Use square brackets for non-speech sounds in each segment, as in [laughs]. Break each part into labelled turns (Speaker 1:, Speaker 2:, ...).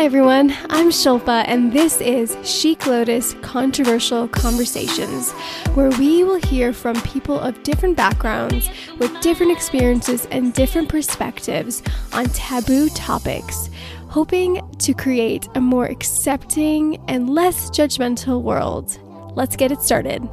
Speaker 1: Hi, everyone. I'm Shilpa, and this is Chic Lotus Controversial Conversations, where we will hear from people of different backgrounds with different experiences and different perspectives on taboo topics, hoping to create a more accepting and less judgmental world. Let's get it started.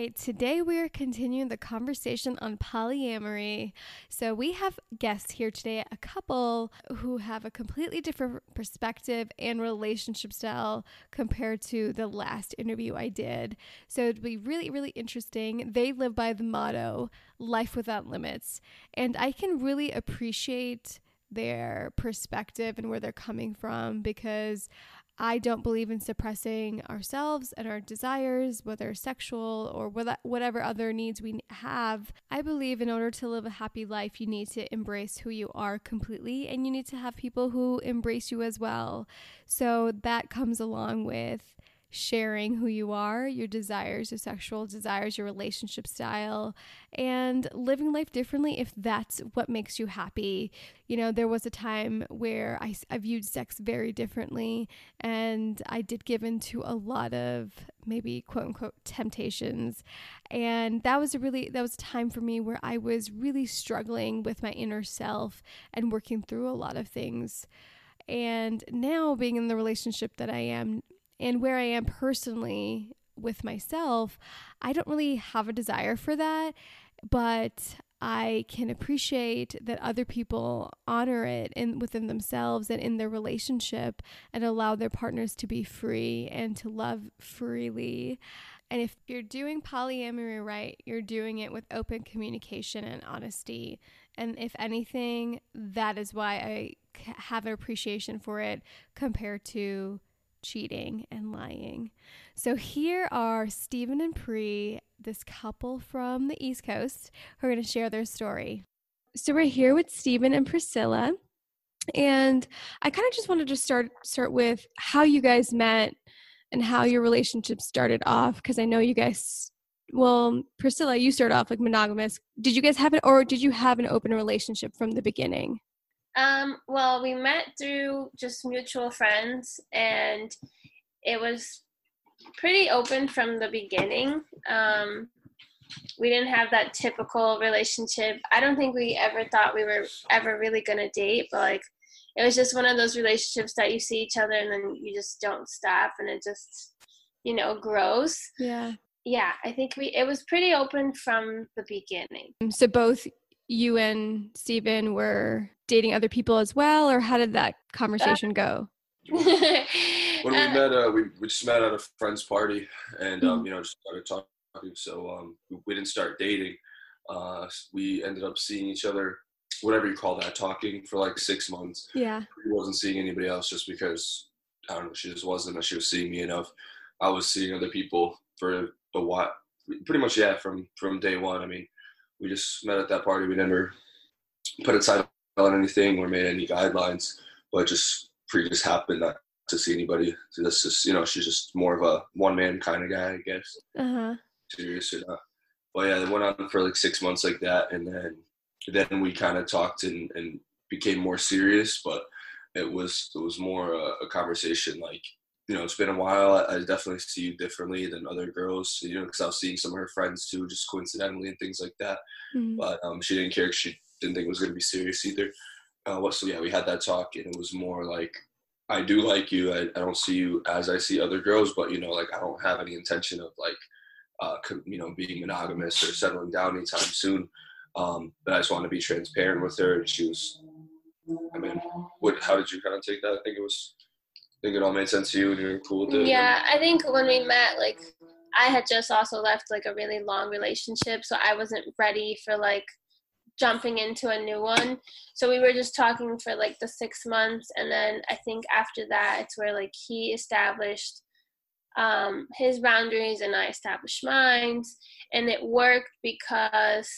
Speaker 1: Right, today we are continuing the conversation on polyamory. So, we have guests here today, a couple who have a completely different perspective and relationship style compared to the last interview I did. So, it'd be really, really interesting. They live by the motto, life without limits. And I can really appreciate their perspective and where they're coming from because I don't believe in suppressing ourselves and our desires, whether sexual or whatever other needs we have. I believe in order to live a happy life, you need to embrace who you are completely and you need to have people who embrace you as well. So that comes along with sharing who you are, your desires, your sexual desires, your relationship style, and living life differently if that's what makes you happy. You know, there was a time where I, I viewed sex very differently, and I did give into a lot of maybe quote unquote temptations. And that was a really, that was a time for me where I was really struggling with my inner self and working through a lot of things. And now, being in the relationship that I am and where I am personally with myself, I don't really have a desire for that, but I can appreciate that other people honor it in within themselves and in their relationship and allow their partners to be free and to love freely. And if you're doing polyamory right, you're doing it with open communication and honesty. And if anything, that is why I have an appreciation for it compared to cheating and lying. So here are Steven and Pri, this couple from the East Coast, who are going to share their story. So we're here with Steven and Priscilla. And I kind of just wanted to start start with how you guys met and how your relationship started off because I know you guys well, Priscilla, you started off like monogamous. Did you guys have it or did you have an open relationship from the beginning?
Speaker 2: Um, well, we met through just mutual friends, and it was pretty open from the beginning. Um, we didn't have that typical relationship. I don't think we ever thought we were ever really gonna date, but like it was just one of those relationships that you see each other and then you just don't stop and it just you know grows.
Speaker 1: Yeah.
Speaker 2: Yeah, I think we it was pretty open from the beginning.
Speaker 1: So both you and Steven were dating other people as well, or how did that conversation go? [laughs]
Speaker 3: when we uh, met, uh, we, we just met at a friend's party and, um, mm-hmm. you know, just started talking. So um, we didn't start dating. Uh, we ended up seeing each other, whatever you call that, talking for like six months.
Speaker 1: Yeah.
Speaker 3: He wasn't seeing anybody else just because, I don't know, she just wasn't, she was seeing me enough. I was seeing other people for a while, pretty much, yeah, from, from day one. I mean, we just met at that party. We never put a title on anything or made any guidelines, but just pretty just happened not to see anybody. So this is, you know, she's just more of a one man kind of guy, I guess.
Speaker 1: Uh-huh.
Speaker 3: Serious or not. But yeah, it went on for like six months like that. And then, then we kind of talked and, and became more serious, but it was, it was more a, a conversation like, you know, it's been a while. I, definitely see you differently than other girls, you know, because I was seeing some of her friends too, just coincidentally and things like that. Mm-hmm. But um, she didn't care. She didn't think it was going to be serious either. Uh, so yeah, we had that talk, and it was more like, I do like you. I, I don't see you as I see other girls, but you know, like I don't have any intention of like, uh, you know, being monogamous or settling down anytime soon. Um, but I just want to be transparent with her, and she was. I mean, what? How did you kind of take that? I think it was think it all made sense to you and you were cool with it?
Speaker 2: Yeah, I think when we met, like, I had just also left like a really long relationship, so I wasn't ready for like jumping into a new one. So we were just talking for like the six months, and then I think after that, it's where like he established um, his boundaries and I established mine, and it worked because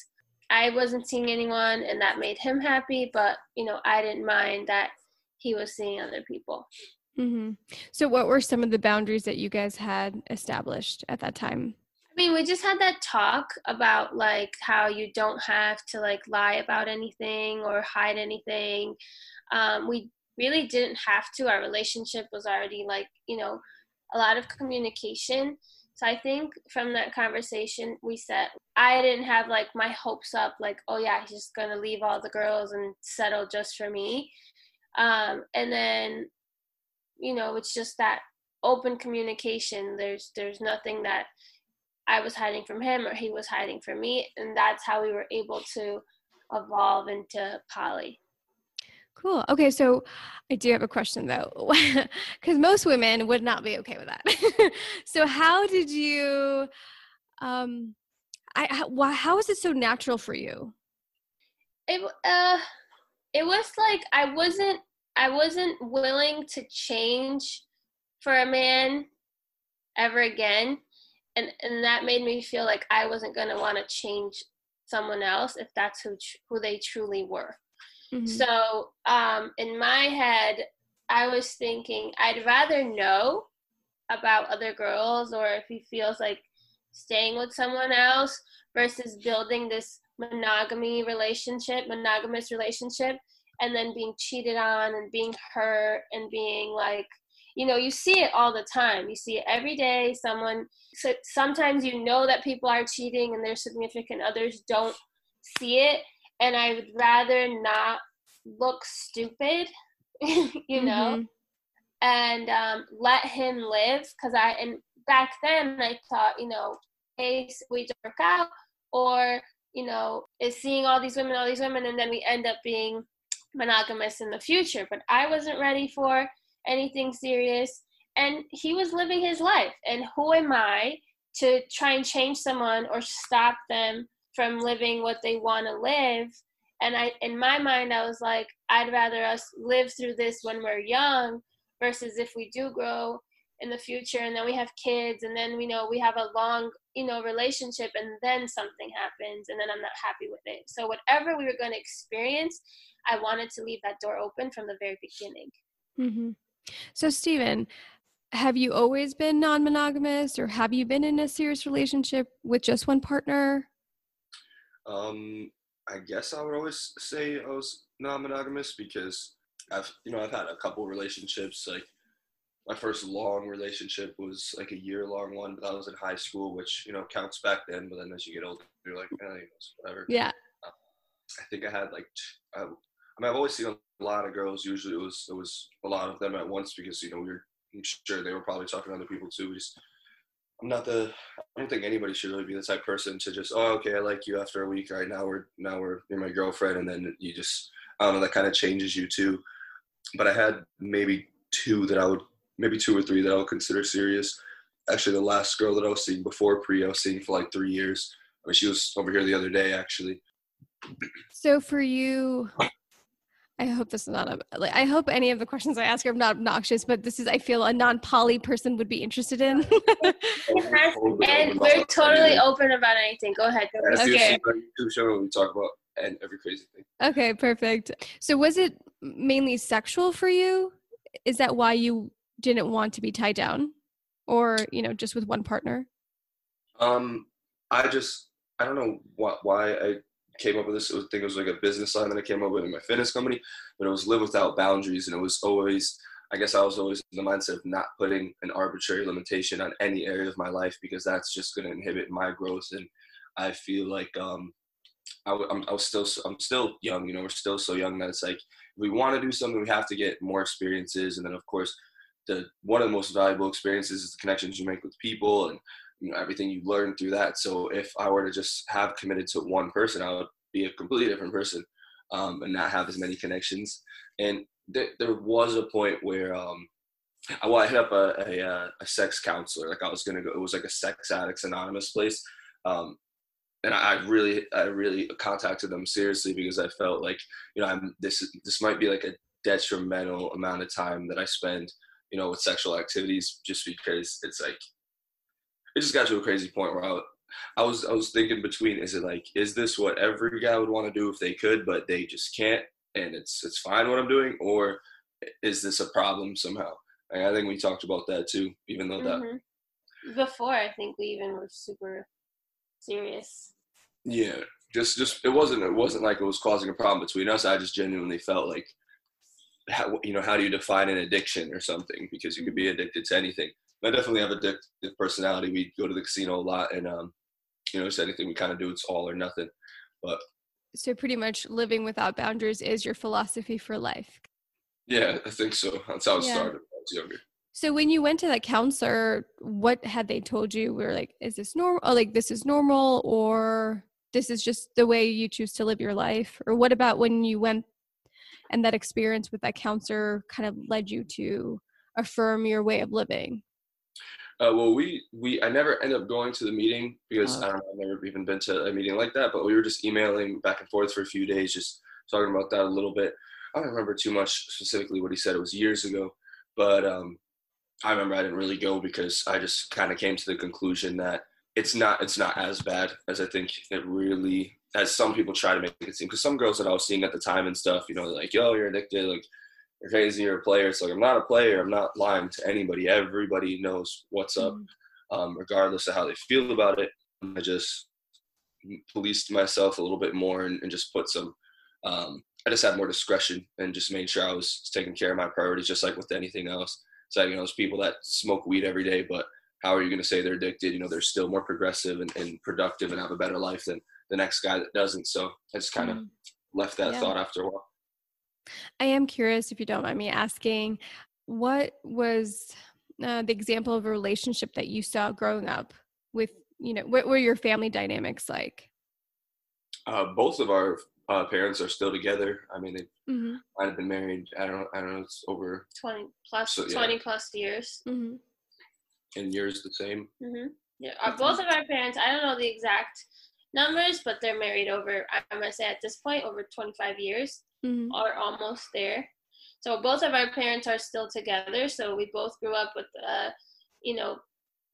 Speaker 2: I wasn't seeing anyone, and that made him happy. But you know, I didn't mind that he was seeing other people.
Speaker 1: Mm-hmm. So, what were some of the boundaries that you guys had established at that time?
Speaker 2: I mean, we just had that talk about like how you don't have to like lie about anything or hide anything. Um, we really didn't have to. Our relationship was already like, you know, a lot of communication. So I think from that conversation we said I didn't have like my hopes up like, oh yeah, he's just gonna leave all the girls and settle just for me. Um, and then, you know, it's just that open communication. There's there's nothing that I was hiding from him or he was hiding from me. And that's how we were able to evolve into poly.
Speaker 1: Cool. Okay, so I do have a question though, [laughs] because most women would not be okay with that. [laughs] so, how did you? Um, I how, why, how is it so natural for you?
Speaker 2: It uh, it was like I wasn't I wasn't willing to change for a man ever again and and that made me feel like I wasn't going to want to change someone else if that's who who they truly were. Mm-hmm. So, um, in my head, I was thinking I'd rather know about other girls or if he feels like staying with someone else versus building this monogamy relationship, monogamous relationship, and then being cheated on and being hurt and being like you know you see it all the time. You see it every day. Someone so sometimes you know that people are cheating and their significant others don't see it. And i would rather not look stupid [laughs] you know? Mm-hmm. and um, let him live because i and back then i thought you know hey we work out or you know is seeing all these women all these women and then we end up being monogamous in the future but i wasn't ready for anything serious. And he was living his life. And who am I to try and change someone or stop them from living what they want to live? And I, in my mind, I was like, I'd rather us live through this when we're young versus if we do grow in the future and then we have kids and then we know we have a long you know relationship and then something happens and then i'm not happy with it so whatever we were going to experience i wanted to leave that door open from the very beginning
Speaker 1: mm-hmm. So, Steven, have you always been non monogamous or have you been in a serious relationship with just one partner?
Speaker 3: Um, I guess I would always say I was non monogamous because I've, you know, I've had a couple relationships. Like, my first long relationship was like a year long one, but that was in high school, which, you know, counts back then. But then as you get older, you're like, eh, whatever.
Speaker 1: Yeah.
Speaker 3: Uh, I think I had like, I, I mean, I've always seen a lot of girls. Usually, it was it was a lot of them at once because you know we are I'm sure they were probably talking to other people too. We just, I'm not the. I don't think anybody should really be the type person to just, oh, okay, I like you after a week. Right now we're now we're you're my girlfriend, and then you just, I don't know, that kind of changes you too. But I had maybe two that I would, maybe two or three that I would consider serious. Actually, the last girl that I was seeing before Pri, I was seeing for like three years. I mean, she was over here the other day actually.
Speaker 1: So for you, I hope this is not a like I hope any of the questions I ask are not obnoxious, but this is I feel a non poly person would be interested in.
Speaker 2: and we're totally open about anything. Go ahead.
Speaker 3: Okay. YouTube show we talk about and every crazy thing.
Speaker 1: Okay, perfect. So was it mainly sexual for you? Is that why you didn't want to be tied down? Or, you know, just with one partner?
Speaker 3: Um, I just I don't know what why I came up with this. I think it was like a business line that I came up with in my fitness company, but it was live without boundaries. And it was always, I guess I was always in the mindset of not putting an arbitrary limitation on any area of my life because that's just going to inhibit my growth. And I feel like um, I, am I was still, I'm still young, you know, we're still so young that it's like, we want to do something, we have to get more experiences. And then of course, the one of the most valuable experiences is the connections you make with people and you know everything you learn through that. So if I were to just have committed to one person, I would be a completely different person um, and not have as many connections. And th- there was a point where um, I, well, I hit up a, a, uh, a, sex counselor. Like I was gonna go. It was like a sex addicts anonymous place. Um, and I really, I really contacted them seriously because I felt like, you know, I'm this. This might be like a detrimental amount of time that I spend, you know, with sexual activities, just because it's like it just got to a crazy point where I, I was I was thinking between is it like is this what every guy would want to do if they could but they just can't and it's it's fine what I'm doing or is this a problem somehow? And I think we talked about that too, even though that mm-hmm.
Speaker 2: before I think we even were super serious.
Speaker 3: Yeah, just just it wasn't it wasn't like it was causing a problem between us. I just genuinely felt like, how, you know, how do you define an addiction or something? Because you could be addicted to anything. I definitely have addictive personality. We go to the casino a lot, and um, you know, it's anything we kind of do. It's all or nothing. But
Speaker 1: so pretty much living without boundaries is your philosophy for life.
Speaker 3: Yeah, I think so. That's how it yeah. started when I was younger.
Speaker 1: So when you went to that counselor, what had they told you? We were like, is this normal? Oh, like this is normal, or this is just the way you choose to live your life? Or what about when you went and that experience with that counselor kind of led you to affirm your way of living?
Speaker 3: Uh, well, we we I never ended up going to the meeting because oh. I don't know, I've never even been to a meeting like that. But we were just emailing back and forth for a few days, just talking about that a little bit. I don't remember too much specifically what he said. It was years ago, but um, I remember I didn't really go because I just kind of came to the conclusion that it's not it's not as bad as I think it really as some people try to make it seem. Because some girls that I was seeing at the time and stuff, you know, like, yo, you're addicted, like you're crazy, you're a player. It's like I'm not a player. I'm not lying to anybody. Everybody knows what's up, mm-hmm. um, regardless of how they feel about it. I just policed myself a little bit more and, and just put some. Um, I just had more discretion and just made sure I was taking care of my priorities, just like with anything else. So you know, there's people that smoke weed every day, but how are you going to say they're addicted? You know, they're still more progressive and, and productive and have a better life than the next guy that doesn't. So I just kind of mm. left that yeah. thought after a while.
Speaker 1: I am curious, if you don't mind me asking, what was uh, the example of a relationship that you saw growing up with, you know, what were your family dynamics like?
Speaker 3: Uh, both of our uh, parents are still together. I mean, they mm-hmm. might have been married. I don't. I don't know. It's over
Speaker 2: twenty plus. So, yeah. Twenty plus years. Mm-hmm.
Speaker 3: And yours the same.
Speaker 2: Mm-hmm. Yeah, our, both of our parents. I don't know the exact numbers, but they're married over. I'm gonna say at this point over twenty five years mm-hmm. or almost there. So both of our parents are still together. So we both grew up with, uh, you know,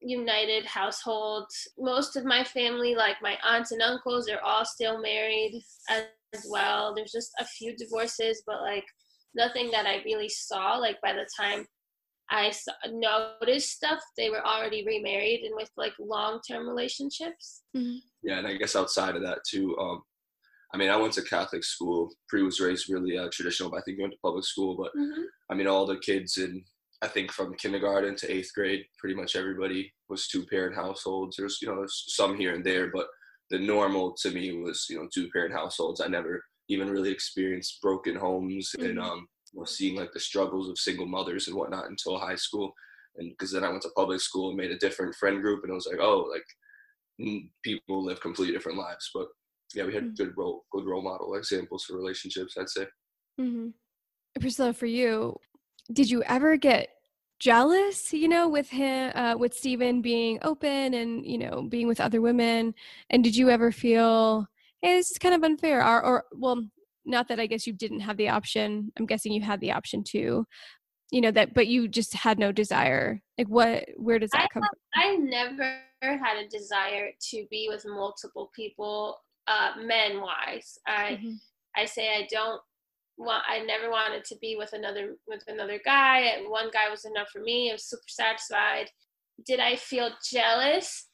Speaker 2: united households. Most of my family, like my aunts and uncles, are all still married as well. There's just a few divorces, but like nothing that I really saw. Like by the time I saw, noticed stuff, they were already remarried and with like long term relationships.
Speaker 3: Mm-hmm. Yeah, and I guess outside of that too, um, I mean, I went to Catholic school. Pri was raised really uh, traditional, but I think you went to public school. But mm-hmm. I mean, all the kids in I think from kindergarten to eighth grade, pretty much everybody was two parent households. There's you know there's some here and there, but the normal to me was you know two parent households. I never even really experienced broken homes mm-hmm. and um, know, seeing like the struggles of single mothers and whatnot until high school. And because then I went to public school and made a different friend group, and it was like, oh, like people live completely different lives. But yeah, we had mm-hmm. good role good role model examples for relationships. I'd say.
Speaker 1: Mm-hmm. Priscilla, for you, did you ever get jealous you know with him uh, with Steven being open and you know being with other women and did you ever feel hey this is kind of unfair or, or well not that i guess you didn't have the option i'm guessing you had the option too you know that but you just had no desire like what where does that
Speaker 2: I,
Speaker 1: come from
Speaker 2: i never had a desire to be with multiple people uh men wise i mm-hmm. i say i don't want I never wanted to be with another with another guy. One guy was enough for me. I was super satisfied. Did I feel jealous?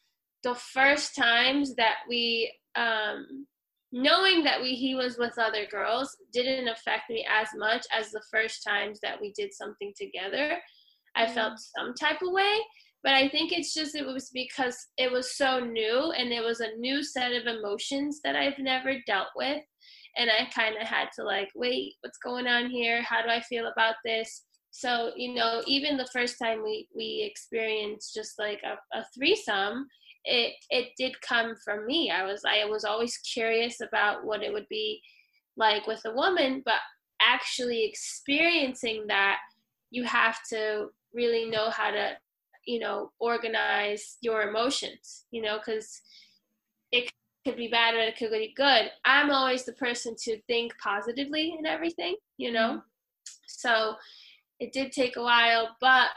Speaker 2: The first times that we um knowing that we he was with other girls didn't affect me as much as the first times that we did something together. I mm-hmm. felt some type of way, but I think it's just it was because it was so new and it was a new set of emotions that I've never dealt with and I kind of had to like, wait, what's going on here? How do I feel about this? So, you know, even the first time we we experienced just like a, a threesome, it it did come from me. I was I was always curious about what it would be like with a woman, but actually experiencing that, you have to really know how to, you know, organize your emotions, you know, because it could be bad or it could be good. I'm always the person to think positively in everything, you know? Mm-hmm. So it did take a while, but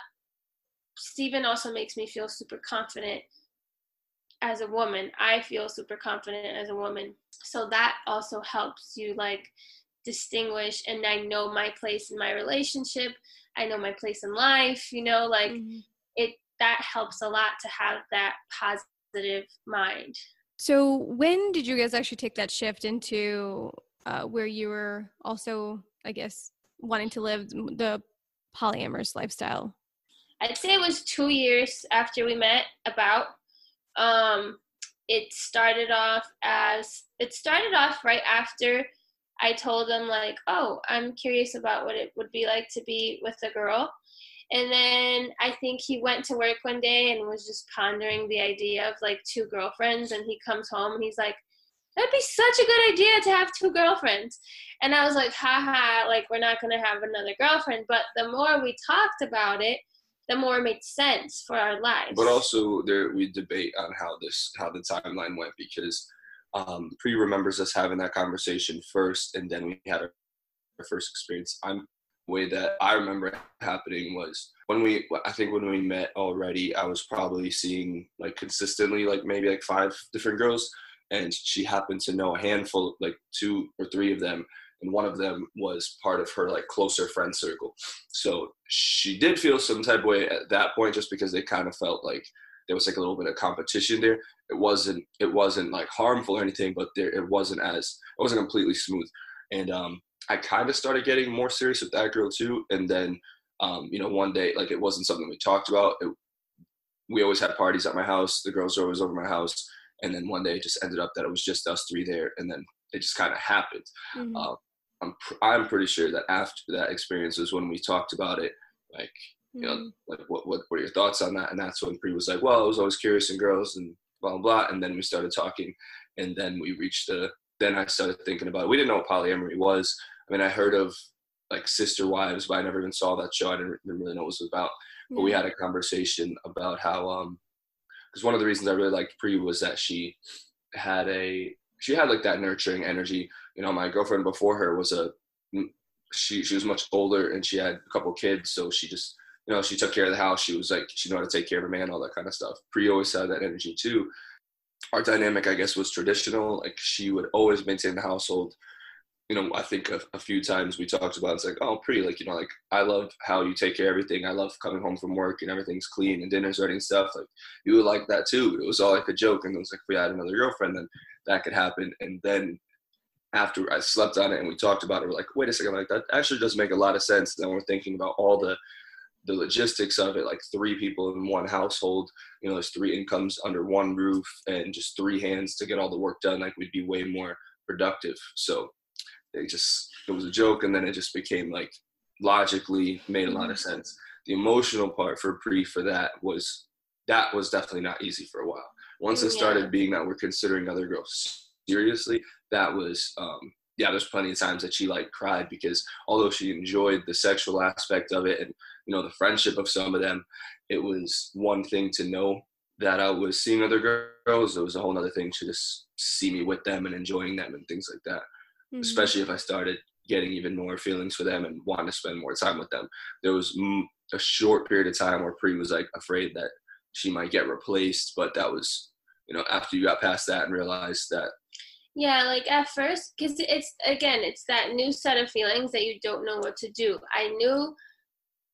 Speaker 2: Steven also makes me feel super confident as a woman. I feel super confident as a woman. So that also helps you like distinguish and I know my place in my relationship. I know my place in life, you know, like mm-hmm. it that helps a lot to have that positive mind.
Speaker 1: So, when did you guys actually take that shift into uh, where you were also, I guess, wanting to live the polyamorous lifestyle?
Speaker 2: I'd say it was two years after we met, about. Um, it started off as it started off right after I told him like, "Oh, I'm curious about what it would be like to be with a girl." And then I think he went to work one day and was just pondering the idea of like two girlfriends and he comes home and he's like, "That'd be such a good idea to have two girlfriends." And I was like, "Haha, like we're not going to have another girlfriend." But the more we talked about it, the more it made sense for our lives.
Speaker 3: But also there we debate on how this how the timeline went because um, Pri remembers us having that conversation first, and then we had our, our first experience. I'm way that I remember happening was when we I think when we met already, I was probably seeing like consistently like maybe like five different girls, and she happened to know a handful, like two or three of them, and one of them was part of her like closer friend circle. So she did feel some type of way at that point, just because they kind of felt like there was like a little bit of competition there. It wasn't it wasn't like harmful or anything, but there it wasn't as it wasn't completely smooth. And um, I kind of started getting more serious with that girl too. And then um, you know one day like it wasn't something we talked about. It, we always had parties at my house. The girls were always over my house. And then one day it just ended up that it was just us three there. And then it just kind of happened. Mm-hmm. Uh, I'm pr- I'm pretty sure that after that experience was when we talked about it. Like you know, mm-hmm. like what what were your thoughts on that? And that's when Pri was like, well, I was always curious in girls and blah blah blah. And then we started talking, and then we reached the. Then I started thinking about it. We didn't know what polyamory was. I mean, I heard of like sister wives, but I never even saw that show. I didn't, didn't really know what it was about. Yeah. But we had a conversation about how um, because one of the reasons I really liked Pri was that she had a she had like that nurturing energy. You know, my girlfriend before her was a she she was much older and she had a couple kids, so she just you know, she took care of the house. She was like, she knew how to take care of a man, all that kind of stuff. Pri always had that energy too. Our dynamic, I guess, was traditional. Like she would always maintain the household. You know, I think a, a few times we talked about it's like, oh, Pri, like, you know, like I love how you take care of everything. I love coming home from work and everything's clean and dinner's ready and stuff. Like you would like that too. It was all like a joke. And it was like, if we had another girlfriend, then that could happen. And then after I slept on it and we talked about it, we're like, wait a second, like that actually does make a lot of sense. Then we're thinking about all the the logistics of it, like three people in one household, you know, there's three incomes under one roof and just three hands to get all the work done, like we'd be way more productive. So it just it was a joke and then it just became like logically made a lot of mm-hmm. sense. The emotional part for Pri for that was that was definitely not easy for a while. Once it started being that we're considering other girls seriously, that was um yeah, there's plenty of times that she like cried because although she enjoyed the sexual aspect of it and you know the friendship of some of them, it was one thing to know that I was seeing other girls. It was a whole other thing to just see me with them and enjoying them and things like that. Mm-hmm. Especially if I started getting even more feelings for them and wanting to spend more time with them. There was a short period of time where Pri was like afraid that she might get replaced, but that was you know after you got past that and realized that
Speaker 2: yeah, like at first, because it's again, it's that new set of feelings that you don't know what to do. I knew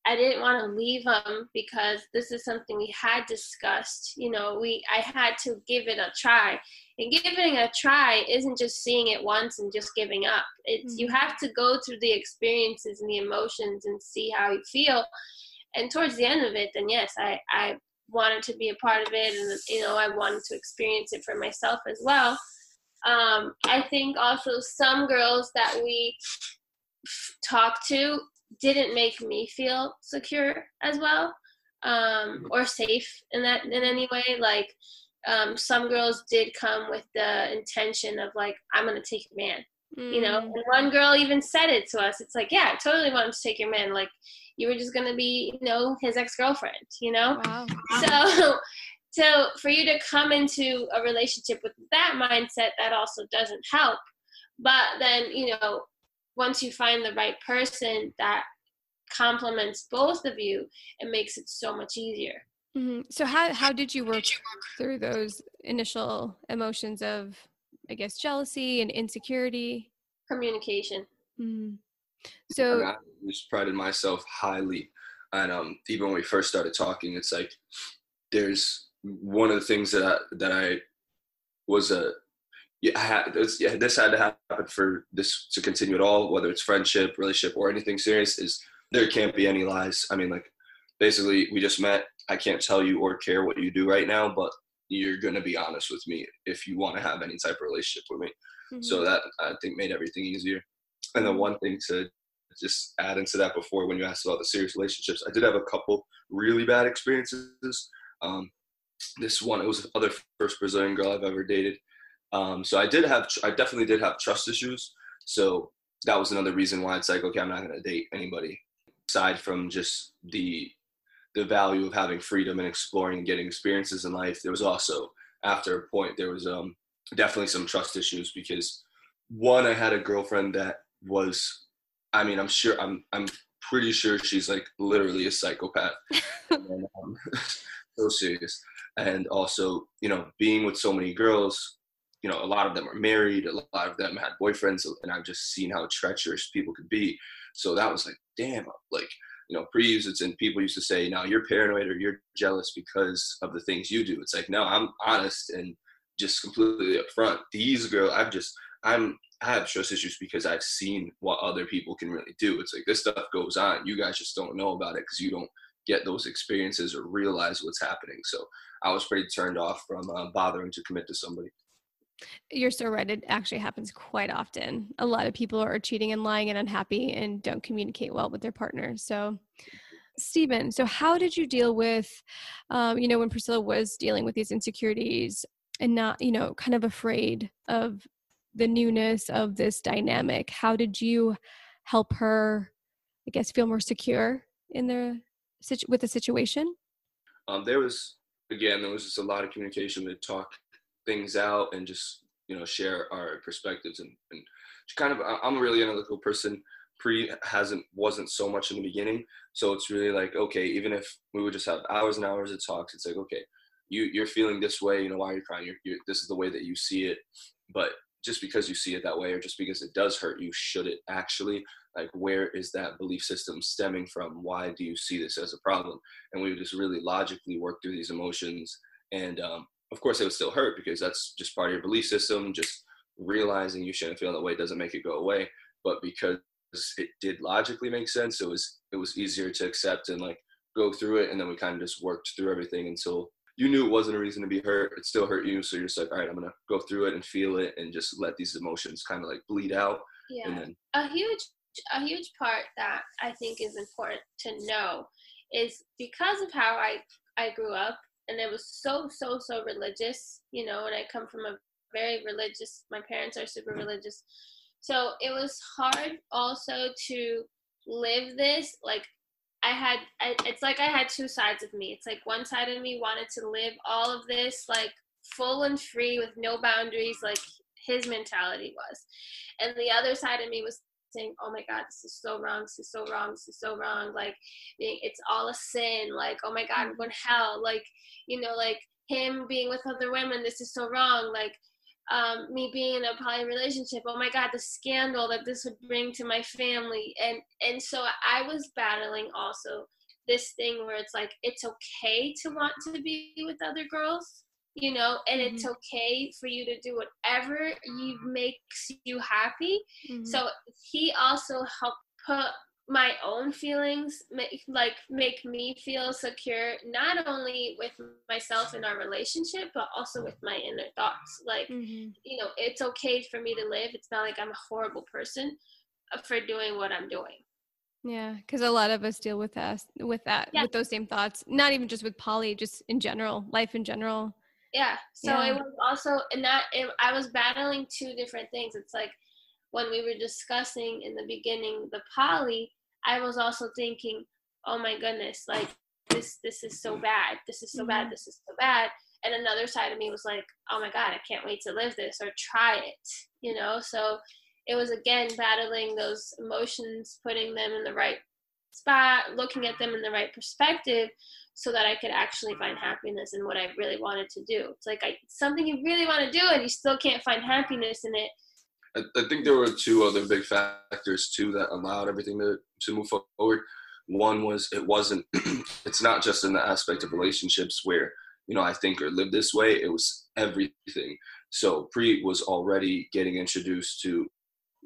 Speaker 2: I didn't want to leave him because this is something we had discussed. You know, we I had to give it a try, and giving a try isn't just seeing it once and just giving up. It's mm-hmm. you have to go through the experiences and the emotions and see how you feel. And towards the end of it, then yes, I I wanted to be a part of it, and you know, I wanted to experience it for myself as well um, I think also some girls that we talked to didn't make me feel secure as well um, or safe in that in any way. Like um, some girls did come with the intention of like, I'm gonna take a man. Mm. You know, mm. and one girl even said it to us. It's like, yeah, I totally want to take your man. Like you were just gonna be, you know, his ex girlfriend. You know, wow. [laughs] so so for you to come into a relationship with that mindset that also doesn't help but then you know once you find the right person that complements both of you it makes it so much easier
Speaker 1: mm-hmm. so how, how did you work through those initial emotions of i guess jealousy and insecurity
Speaker 2: communication
Speaker 1: mm-hmm. so
Speaker 3: I just prided myself highly and um, even when we first started talking, it's like there's one of the things that I, that I was a yeah, had, this, yeah, this had to happen for this to continue at all, whether it's friendship, relationship, or anything serious. Is there can't be any lies. I mean, like basically, we just met. I can't tell you or care what you do right now, but you're gonna be honest with me if you want to have any type of relationship with me. Mm-hmm. So that I think made everything easier. And then one thing to just add into that before when you asked about the serious relationships, I did have a couple really bad experiences. Um, this one, it was the other first Brazilian girl I've ever dated. Um, so I did have, I definitely did have trust issues. So that was another reason why it's like, okay, I'm not going to date anybody aside from just the the value of having freedom and exploring and getting experiences in life. There was also after a point there was um, definitely some trust issues because one, I had a girlfriend that was, I mean, I'm sure I'm I'm pretty sure she's like literally a psychopath. [laughs] and, um, [laughs] so serious and also you know being with so many girls you know a lot of them are married a lot of them had boyfriends and i've just seen how treacherous people could be so that was like damn like you know pre-use and people used to say now you're paranoid or you're jealous because of the things you do. It's like no i'm honest and just completely upfront. These girls i've just i'm i have trust issues because i've seen what other people can really do. It's like this stuff goes on. You guys just don't know about it because you don't get those experiences or realize what's happening. So I was pretty turned off from uh, bothering to commit to somebody.
Speaker 1: You're so right. It actually happens quite often. A lot of people are cheating and lying and unhappy and don't communicate well with their partners. So, Steven, so how did you deal with, um, you know, when Priscilla was dealing with these insecurities and not, you know, kind of afraid of the newness of this dynamic? How did you help her, I guess, feel more secure in the with the situation?
Speaker 3: Um, there was again, there was just a lot of communication to talk things out and just you know share our perspectives and, and kind of I'm a really analytical person. Pri hasn't wasn't so much in the beginning, so it's really like okay, even if we would just have hours and hours of talks, it's like okay, you you're feeling this way, you know why you're crying. You're, you're, this is the way that you see it, but just because you see it that way or just because it does hurt you, should it actually? Like, where is that belief system stemming from? Why do you see this as a problem? And we would just really logically work through these emotions. And um, of course, it would still hurt because that's just part of your belief system. Just realizing you shouldn't feel that way doesn't make it go away. But because it did logically make sense, it was it was easier to accept and like go through it. And then we kind of just worked through everything until you knew it wasn't a reason to be hurt. It still hurt you. So you're just like, all right, I'm going to go through it and feel it and just let these emotions kind of like bleed out.
Speaker 2: Yeah. Then- a huge, a huge part that I think is important to know is because of how I, I grew up and it was so, so, so religious, you know, and I come from a very religious, my parents are super religious. So it was hard also to live this like I had, I, it's like I had two sides of me. It's like one side of me wanted to live all of this like full and free with no boundaries, like his mentality was. And the other side of me was saying, oh my God, this is so wrong, this is so wrong, this is so wrong. Like, it's all a sin. Like, oh my God, I'm going to hell. Like, you know, like him being with other women, this is so wrong. Like, um, me being in a poly relationship oh my god the scandal that this would bring to my family and and so i was battling also this thing where it's like it's okay to want to be with other girls you know and mm-hmm. it's okay for you to do whatever you makes you happy mm-hmm. so he also helped put my own feelings make like make me feel secure not only with myself in our relationship but also with my inner thoughts like mm-hmm. you know it's okay for me to live it's not like i'm a horrible person uh, for doing what i'm doing
Speaker 1: yeah because a lot of us deal with us with that yeah. with those same thoughts not even just with poly just in general life in general
Speaker 2: yeah so yeah. it was also and that it, i was battling two different things it's like when we were discussing in the beginning the poly, I was also thinking, oh my goodness, like this this is so bad. This is so mm-hmm. bad. This is so bad. And another side of me was like, oh my god, I can't wait to live this or try it. You know, so it was again battling those emotions, putting them in the right spot, looking at them in the right perspective so that I could actually find happiness in what I really wanted to do. It's like I, something you really want to do and you still can't find happiness in it.
Speaker 3: I, I think there were two other big factors too that allowed everything to, to move forward. one was it wasn't [clears throat] it's not just in the aspect of relationships where you know i think or live this way it was everything so Pri was already getting introduced to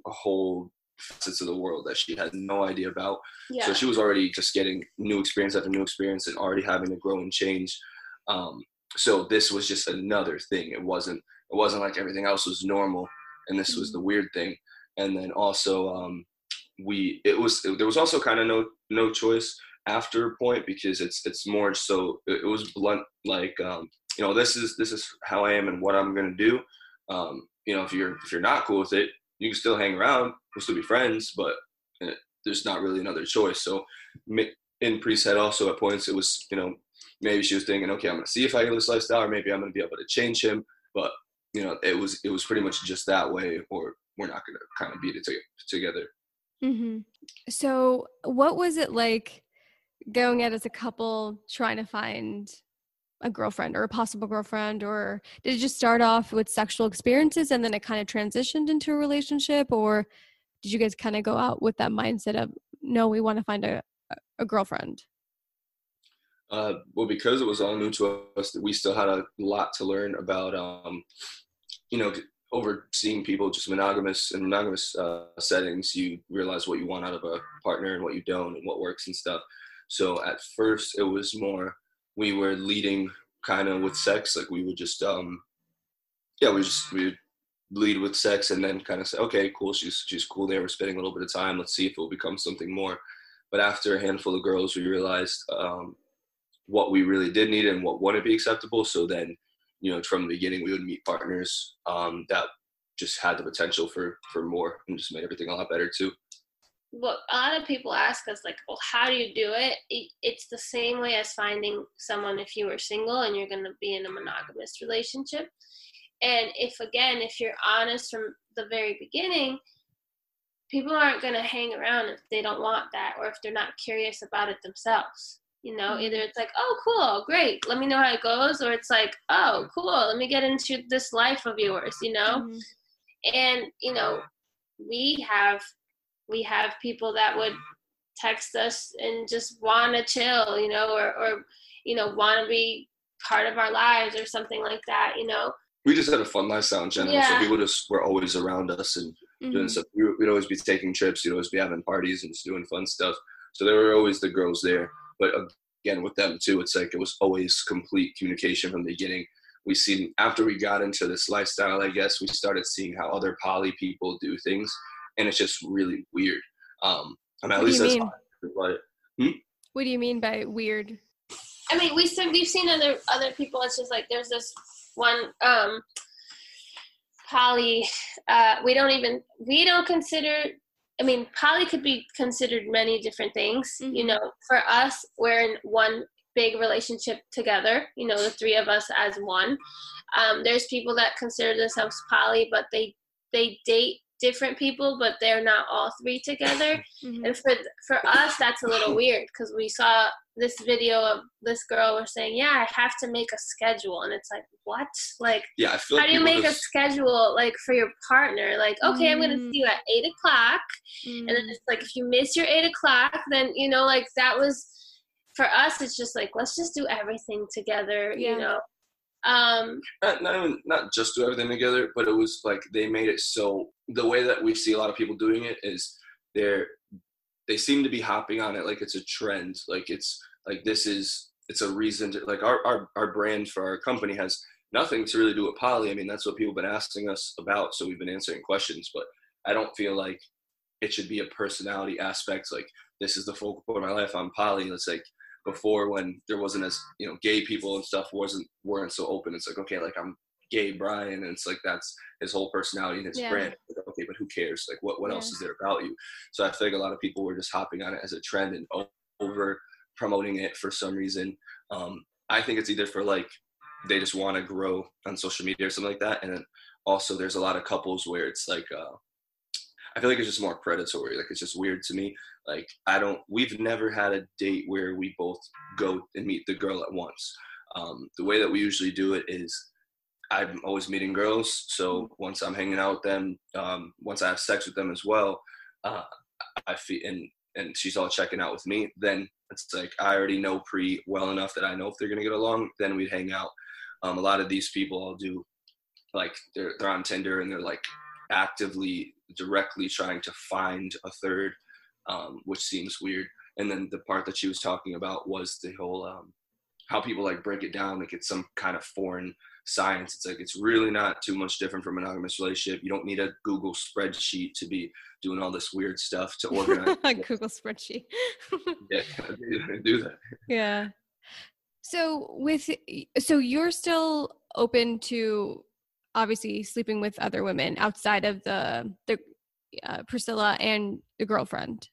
Speaker 3: a whole facets of the world that she had no idea about.
Speaker 2: Yeah.
Speaker 3: so she was already just getting new experience after new experience and already having to grow and change. Um, so this was just another thing. It wasn't it wasn't like everything else was normal and this was the weird thing. And then also um, we it was there was also kind of no no choice after a point because it's it's more so it, it was blunt like um, you know this is this is how I am and what I'm gonna do. Um, you know if you're if you're not cool with it you can still hang around we'll still be friends but uh, there's not really another choice so in preset also at points it was you know maybe she was thinking okay I'm gonna see if I can live this lifestyle or maybe I'm gonna be able to change him but you know it was it was pretty much just that way or we're not gonna kind of beat it to, together
Speaker 1: Mm-hmm. So, what was it like going out as a couple trying to find a girlfriend or a possible girlfriend? Or did it just start off with sexual experiences and then it kind of transitioned into a relationship? Or did you guys kind of go out with that mindset of, no, we want to find a, a girlfriend?
Speaker 3: Uh, well, because it was all new to us, we still had a lot to learn about, um, you know, overseeing people just monogamous and monogamous uh, settings. You realize what you want out of a partner and what you don't, and what works and stuff. So at first, it was more we were leading kind of with sex, like we would just, um, yeah, we just we would lead with sex and then kind of say, okay, cool, she's she's cool there. We're spending a little bit of time. Let's see if it will become something more. But after a handful of girls, we realized. Um, what we really did need and what wouldn't be acceptable. So then, you know, from the beginning, we would meet partners um, that just had the potential for for more and just made everything a lot better too.
Speaker 2: what a lot of people ask us like well how do you do it? it it's the same way as finding someone if you were single and you're going to be in a monogamous relationship and if again if you're honest from the very beginning people aren't going to hang around if they don't want that or if they're not curious about it themselves you know
Speaker 1: Mhm.
Speaker 2: either it's like oh cool great let me know how it goes or it's like oh cool let me get into this life of yours you know
Speaker 1: Mhm.
Speaker 2: and you know we have we have people that would text us and just want to chill you know or or you know want to be part of our lives or something like that you know
Speaker 3: We just had a fun lifestyle in general,
Speaker 2: Yeah.
Speaker 3: so people just were always around us and doing
Speaker 1: Mhm.
Speaker 3: stuff. We would- We'd always be taking trips. We'd always be having parties and just doing fun stuff. So there were always the girls there. But again, with them too, it's like it was always complete communication from the beginning. We seen after we got into this lifestyle, I guess we started seeing how other poly people do things, and it's just really weird. Um, I mean, at
Speaker 1: What do
Speaker 3: least
Speaker 1: you
Speaker 3: that's
Speaker 1: mean?
Speaker 3: how I- but
Speaker 1: What do you mean by weird?
Speaker 2: i mean we said we've seen other other people it's just like there's this one um poly uh we don't even we don't consider i mean poly could be considered many different things you
Speaker 1: Mhm.
Speaker 2: know for us we're in one big relationship together you know the three of us as one um there's people that consider themselves poly but they they date different people but they're not all three together
Speaker 1: Mhm.
Speaker 2: and for for us that's a little weird because we saw this video of this girl was saying yeah i have to make a schedule and it's like what like
Speaker 3: yeah, I feel
Speaker 2: how
Speaker 3: like
Speaker 2: do you
Speaker 3: people
Speaker 2: make a schedule like for your partner like okay i'm gonna
Speaker 1: Mm.
Speaker 2: see you at eight o'clock and then
Speaker 1: Mm.
Speaker 2: it's like if you miss your eight o'clock then you know like that was for us it's just like let's just do everything together
Speaker 1: Yeah.
Speaker 2: you know um
Speaker 3: not not even not just do everything together, but it was like they made it so the way that we see a lot of people doing it is they're they seem to be hopping on it like it's a trend, like it's like this is it's a reason to like our our, our brand for our company has nothing to really do with poly. I mean that's what people have been asking us about, so we've been answering questions, but I don't feel like it should be a personality aspect like this is the focal point of my life. I'm poly. It's like before when there wasn't as you know gay people and stuff wasn't weren't so open it's like okay like i'm gay brian and it's like that's his whole personality and his
Speaker 1: Yeah.
Speaker 3: brand Like, okay but who cares like what, what else is there about you so i feel like a lot of people were just hopping on it as a trend and over promoting it for some reason um, i think it's either for like they just want to grow on social media or something like that and then also there's a lot of couples where it's like uh, I feel like it's just more predatory. Like it's just weird to me. Like I don't. We've never had a date where we both go and meet the girl at once. Um, the way that we usually do it is I'm always meeting girls. So once I'm hanging out with them, um, once I have sex with them as well, uh, I feel and and she's all checking out with me, then it's like I already know Pri well enough that I know if they're gonna get along. Then we'd hang out. Um, a lot of these people I'll do like they're they're on Tinder and they're like actively directly trying to find a third, um, which seems weird. And then the part that she was talking about was the whole um, how people like break it down like it's some kind of foreign science. It's like it's really not too much different from a monogamous relationship. You don't need a Google spreadsheet to be doing all this weird stuff to organize. [laughs]
Speaker 1: Google spreadsheet. [laughs]
Speaker 3: yeah, [laughs] do that.
Speaker 1: Yeah. So with so you're still open to obviously sleeping with other women outside of the the uh, Priscilla and the girlfriend,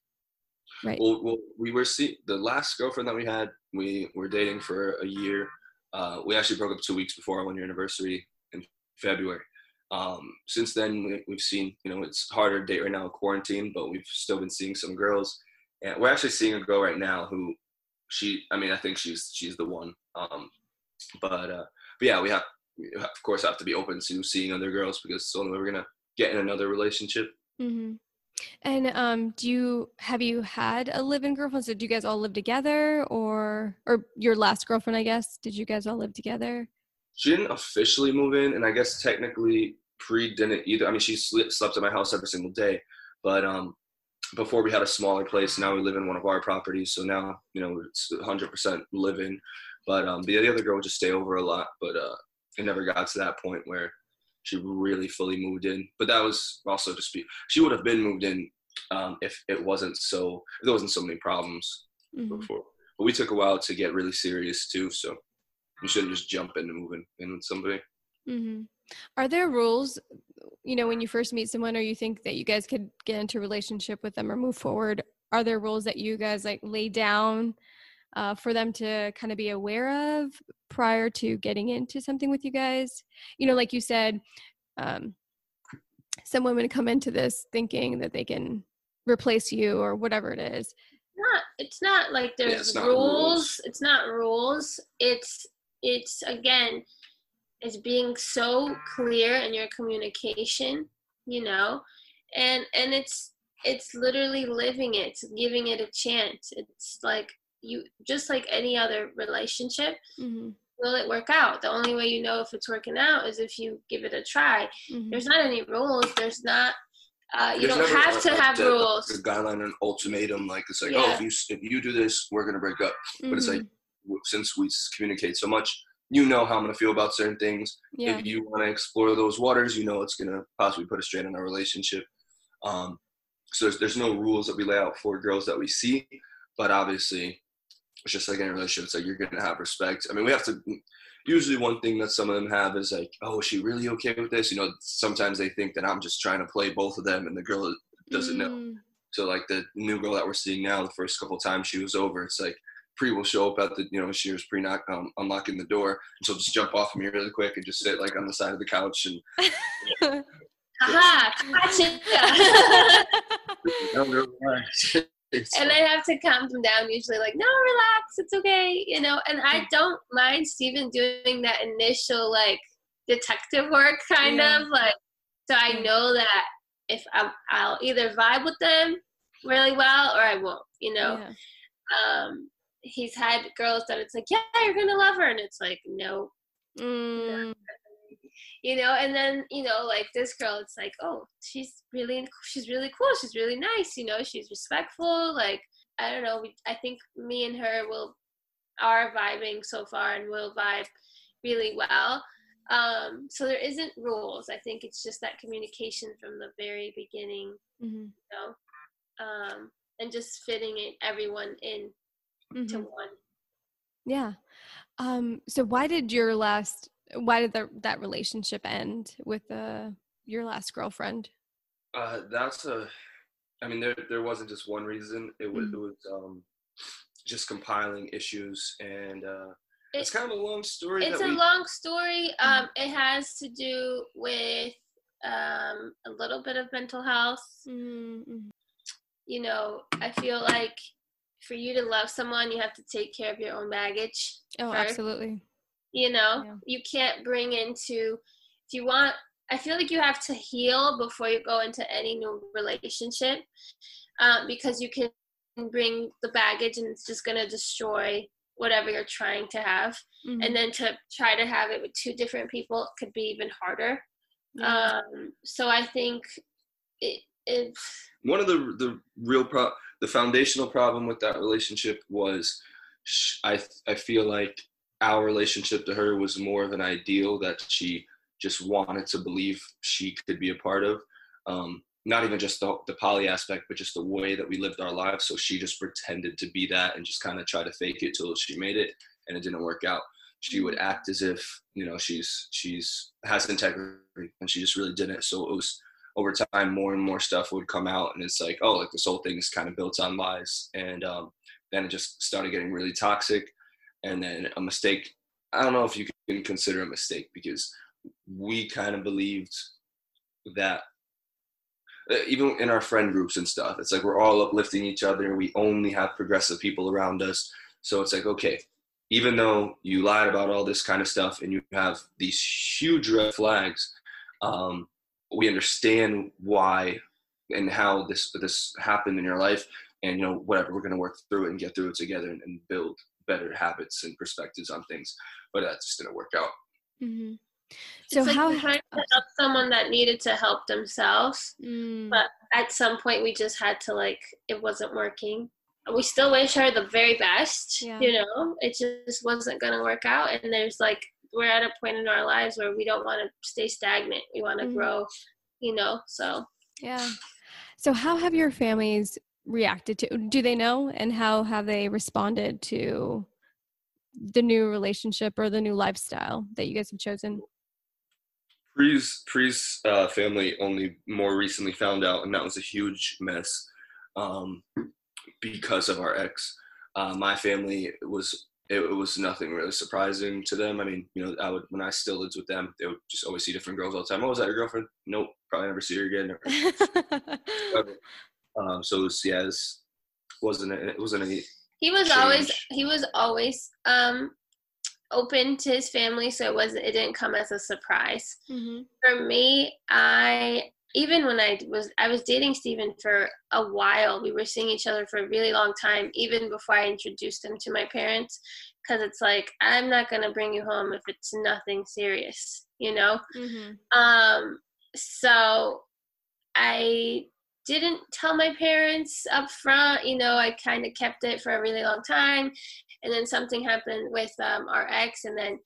Speaker 1: right?
Speaker 3: Well, well, we were see the last girlfriend that we had. We were dating for a year. Uh, we actually broke up two weeks before our one year anniversary in February. Um, since then, we, have seen, you know, it's harder to date right now, in quarantine, but we've still been seeing some girls. And we're actually seeing a girl right now who she, I mean, I think she's, she's the one. Um, but, uh, but yeah, we have, we of course, have to be open to seeing other girls because it's only we're going to get in another relationship.
Speaker 1: Mm-hmm. And um, do you have you had a live-in girlfriend? So, do you guys all live together, or or your last girlfriend? I guess did you guys all live together?
Speaker 3: She didn't officially move in, and I guess technically Pri didn't either. I mean, she slept at my house every single day, but um, before we had a smaller place. Now we live in one of our properties, so now you know it's 100% live-in. But um, the other girl would just stay over a lot, but uh, it never got to that point where she really fully moved in. But that was also just be she would have been moved in um, if it wasn't so if there wasn't so many problems mm-hmm. before. But we took a while to get really serious too, so you shouldn't just jump into moving in with somebody.
Speaker 1: Mm-hmm. Are there rules, you know, when you first meet someone, or you think that you guys could get into a relationship with them or move forward? Are there rules that you guys like lay down uh, for them to kind of be aware of prior to getting into something with you guys? You know, like you said, um, some women come into this thinking that they can replace you or whatever it is.
Speaker 2: Not, it's not like there's yeah, it's rules. rules. It's not rules. It's, it's again, it's being so clear in your communication, you know, and and it's it's literally living it, giving it a chance. It's like you just like any other relationship mm-hmm. will it work out the only way you know if it's working out is if you give it a try mm-hmm. there's not any rules there's not uh, you there's don't have to have
Speaker 3: dead,
Speaker 2: rules
Speaker 3: a guideline an ultimatum like it's like yeah. oh if you if you do this we're gonna break up mm-hmm. but it's like mm-hmm. since we communicate so much you know how i'm gonna feel about certain things yeah. if you want to explore those waters you know it's gonna possibly put a strain on our relationship um, so there's, there's no rules that we lay out for girls that we see but obviously it's just like any relationship. It's like you're gonna have respect. I mean, we have to. Usually, one thing that some of them have is like, "Oh, is she really okay with this?" You know, sometimes they think that I'm just trying to play both of them, and the girl doesn't mm. know. So, like the new girl that we're seeing now, the first couple times she was over, it's like Pri will show up at the, you know, she was pre knock um, unlocking the door, and she'll just jump off of me really quick and just sit like on the side of the couch and. [laughs]
Speaker 2: Aha, gotcha. [laughs] [laughs] and I have to calm them down usually like no relax it's okay you know? And I don't mind Steven doing that initial like detective work kind yeah. of like so I know that if I'm, I'll either vibe with them really well or I won't you know? Yeah. um he's had girls that it's like yeah you're gonna love her and it's like no. Mm you know and then you know like this girl it's like oh she's really she's really cool she's really nice you know she's respectful like i don't know we, i think me and her will are vibing so far and will vibe really well um so there isn't rules i think it's just that communication from the very beginning mm-hmm. you know um and just fitting it everyone in mm-hmm. to one
Speaker 1: yeah um so why did your last why did the, that relationship end with the your last girlfriend?
Speaker 3: Uh, that's a. I mean, there there wasn't just one reason. It was mm-hmm. it was um, just compiling issues, and uh, it, it's kind of a long story.
Speaker 2: It's a we, long story. Mm-hmm. Um, it has to do with um, a little bit of mental health. Mm-hmm. You know, I feel like for you to love someone, you have to take care of your own baggage.
Speaker 1: Oh, first. absolutely
Speaker 2: you know yeah. you can't bring into if you want i feel like you have to heal before you go into any new relationship um, because you can bring the baggage and it's just going to destroy whatever you're trying to have mm-hmm. and then to try to have it with two different people could be even harder yeah. um, so i think it, it's
Speaker 3: one of the the real pro the foundational problem with that relationship was i i feel like our relationship to her was more of an ideal that she just wanted to believe she could be a part of um, not even just the, the poly aspect, but just the way that we lived our lives. So she just pretended to be that and just kind of try to fake it till she made it, and it didn't work out. She would act as if you know she's she's has integrity, and she just really didn't. So it was over time, more and more stuff would come out, and it's like, oh, like this whole thing is kind of built on lies, and um, then it just started getting really toxic, and then a mistake. I don't know if you can consider a mistake because we kind of believed that uh, even in our friend groups and stuff, it's like we're all uplifting each other. We only have progressive people around us. So it's like, okay, even though you lied about all this kind of stuff and you have these huge red flags, um, we understand why and how this this happened in your life. And you know, whatever, we're gonna work through it and get through it together and, and build better habits and perspectives on things. But that just didn't work out.
Speaker 1: Mm-hmm.
Speaker 2: So it's how like trying to help someone that needed to help themselves, mm. but at some point we just had to like it wasn't working. We still wish her the very best, yeah. you know. It just wasn't gonna work out, and there's like we're at a point in our lives where we don't want to stay stagnant. We want to mm. grow, you know. So
Speaker 1: yeah. So how have your families reacted to? Do they know, and how have they responded to? the new relationship or the new lifestyle that you guys have chosen?
Speaker 3: Pri's Pri's uh, family only more recently found out, and that was a huge mess um, because of our ex. Uh, my family was it, it, was nothing really surprising to them. I mean, you know, I would when I still lived with them, they would just always see different girls all the time. Oh, was that your girlfriend? Nope, probably never see her again. [laughs] um, so it was, yeah, it wasn't a, it wasn't a.
Speaker 2: He was change. always he was always um open to his family, so it wasn't it didn't come as a surprise. Mm-hmm. For me, I even when I was I was dating Steven for a while. We were seeing each other for a really long time, even before I introduced him to my parents. Because it's like I'm not gonna bring you home if it's nothing serious, you know. Mm-hmm. Um, so I didn't tell my parents up front. You know, I kind of kept it for a really long time and then something happened with um, our ex and then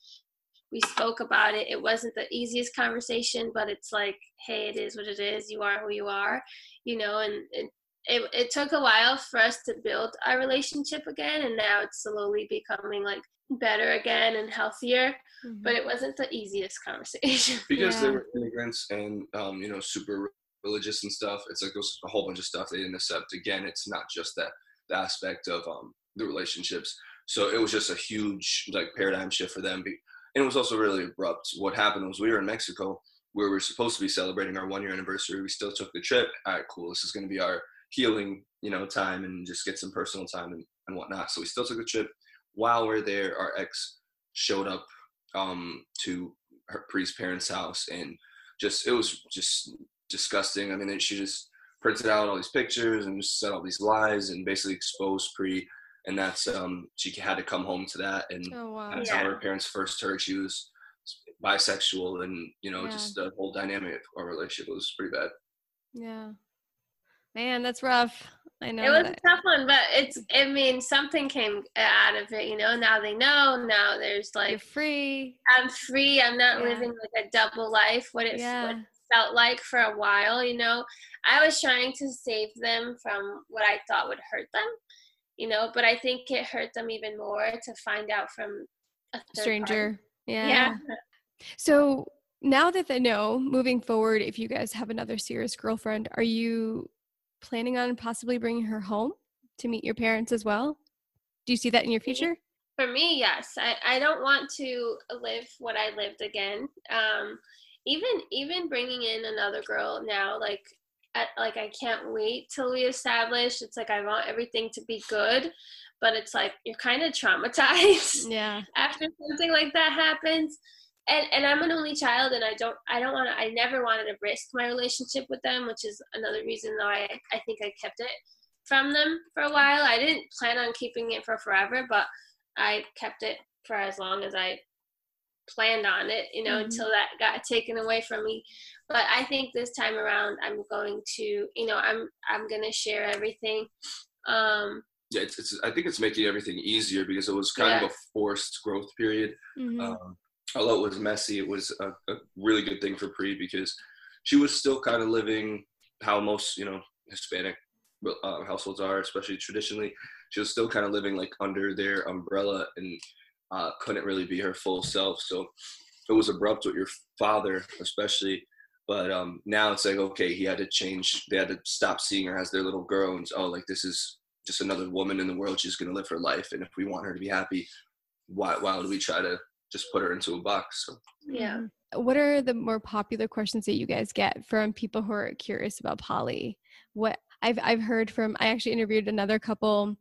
Speaker 2: we spoke about it it wasn't the easiest conversation but it's like hey it is what it is you are who you are you know and it, it, it took a while for us to build our relationship again and now it's slowly becoming like better again and healthier mm-hmm. but it wasn't the easiest conversation
Speaker 3: because yeah. they were immigrants and um, you know super religious and stuff it's like there's a whole bunch of stuff they didn't accept again it's not just that the aspect of um, the relationships so it was just a huge like paradigm shift for them. And it was also really abrupt. What happened was we were in Mexico where we were supposed to be celebrating our one year anniversary. We still took the trip. All right, cool. This is going to be our healing, you know, time and just get some personal time and, and whatnot. So we still took the trip. While we're there, our ex showed up um, to her Pri's parents' house and just it was just disgusting. I mean, she just printed out all these pictures and just said all these lies and basically exposed Pri and that's um she had to come home to that and oh, wow. that's yeah. how her parents first heard she was bisexual and you know yeah. just the whole dynamic of our relationship was pretty bad
Speaker 1: yeah man that's rough i know
Speaker 2: it was that. a tough one but it's i mean something came out of it you know now they know now there's like
Speaker 1: You're free
Speaker 2: i'm free i'm not yeah. living like a double life what it, what it felt like for a while you know? I was trying to save them from what i thought would hurt them you know but i think it hurt them even more to find out from a
Speaker 1: stranger. yeah. Yeah. So now that they know moving forward if you guys have another serious girlfriend are you planning on possibly bringing her home to meet your parents as well? Do you see that in your future?
Speaker 2: for me yes. I, I don't want to live what i lived again. Um, even even bringing in another girl now like like I can't wait till we establish. It's like I want everything to be good, but it's like you're kind of traumatized. [laughs]
Speaker 1: Yeah.
Speaker 2: after something like that happens. And and I'm an only child and I don't I don't want to I never wanted to risk my relationship with them, which is another reason why I, I think I kept it from them for a while. I didn't plan on keeping it for forever, but I kept it for as long as I planned on it, you know, mm-hmm. until that got taken away from me. But I think this time around I'm going to, you know, I'm I'm going to share everything. Um
Speaker 3: yeah, it's, it's, I think it's making everything easier because it was kind yeah. of a forced growth period. Mm-hmm. Um, although it was messy, it was a, a really good thing for Pri because she was still kind of living how most you know Hispanic uh, households are, especially traditionally. She was still kind of living like under their umbrella and uh, couldn't really be her full self. So it was abrupt with your father, especially. But um, now it's like okay, he had to change. They had to stop seeing her as their little girl, and oh, like this is just another woman in the world. She's gonna live her life, and if we want her to be happy, why why would we try to just put her into a box? So.
Speaker 2: Yeah.
Speaker 1: What are the more popular questions that you guys get from people who are curious about poly? What I've I've heard from I actually interviewed another couple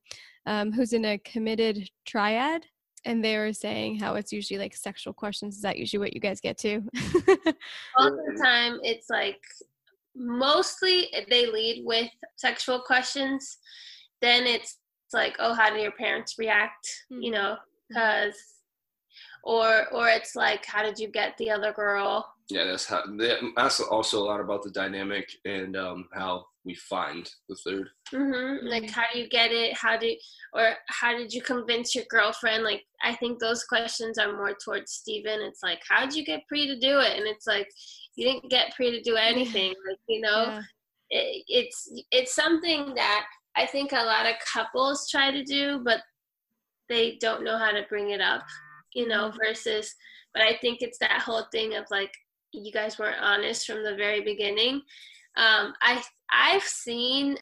Speaker 1: um, who's in a committed triad, and they were saying how it's usually like sexual questions. Is that usually what you guys get to? [laughs]
Speaker 2: Most of the time, it's like mostly they lead with sexual questions. Then it's, it's like, oh, how do your parents react? Mm-hmm. You know, because or or it's like how did you get the other girl
Speaker 3: yeah that's how that's also a lot about the dynamic and um, how we find the 3rd
Speaker 2: mm-hmm. like how do you get it? How do or how did you convince your girlfriend? Like i think those questions are more towards steven. It's like how did you get Pri to do it? And it's like you didn't get Pri to do anything like you know? Yeah. it, it's it's something that i think a lot of couples try to do but they don't know how to bring it up you know, versus, but I think it's that whole thing of like, you guys weren't honest from the very beginning. Um, I, I've seen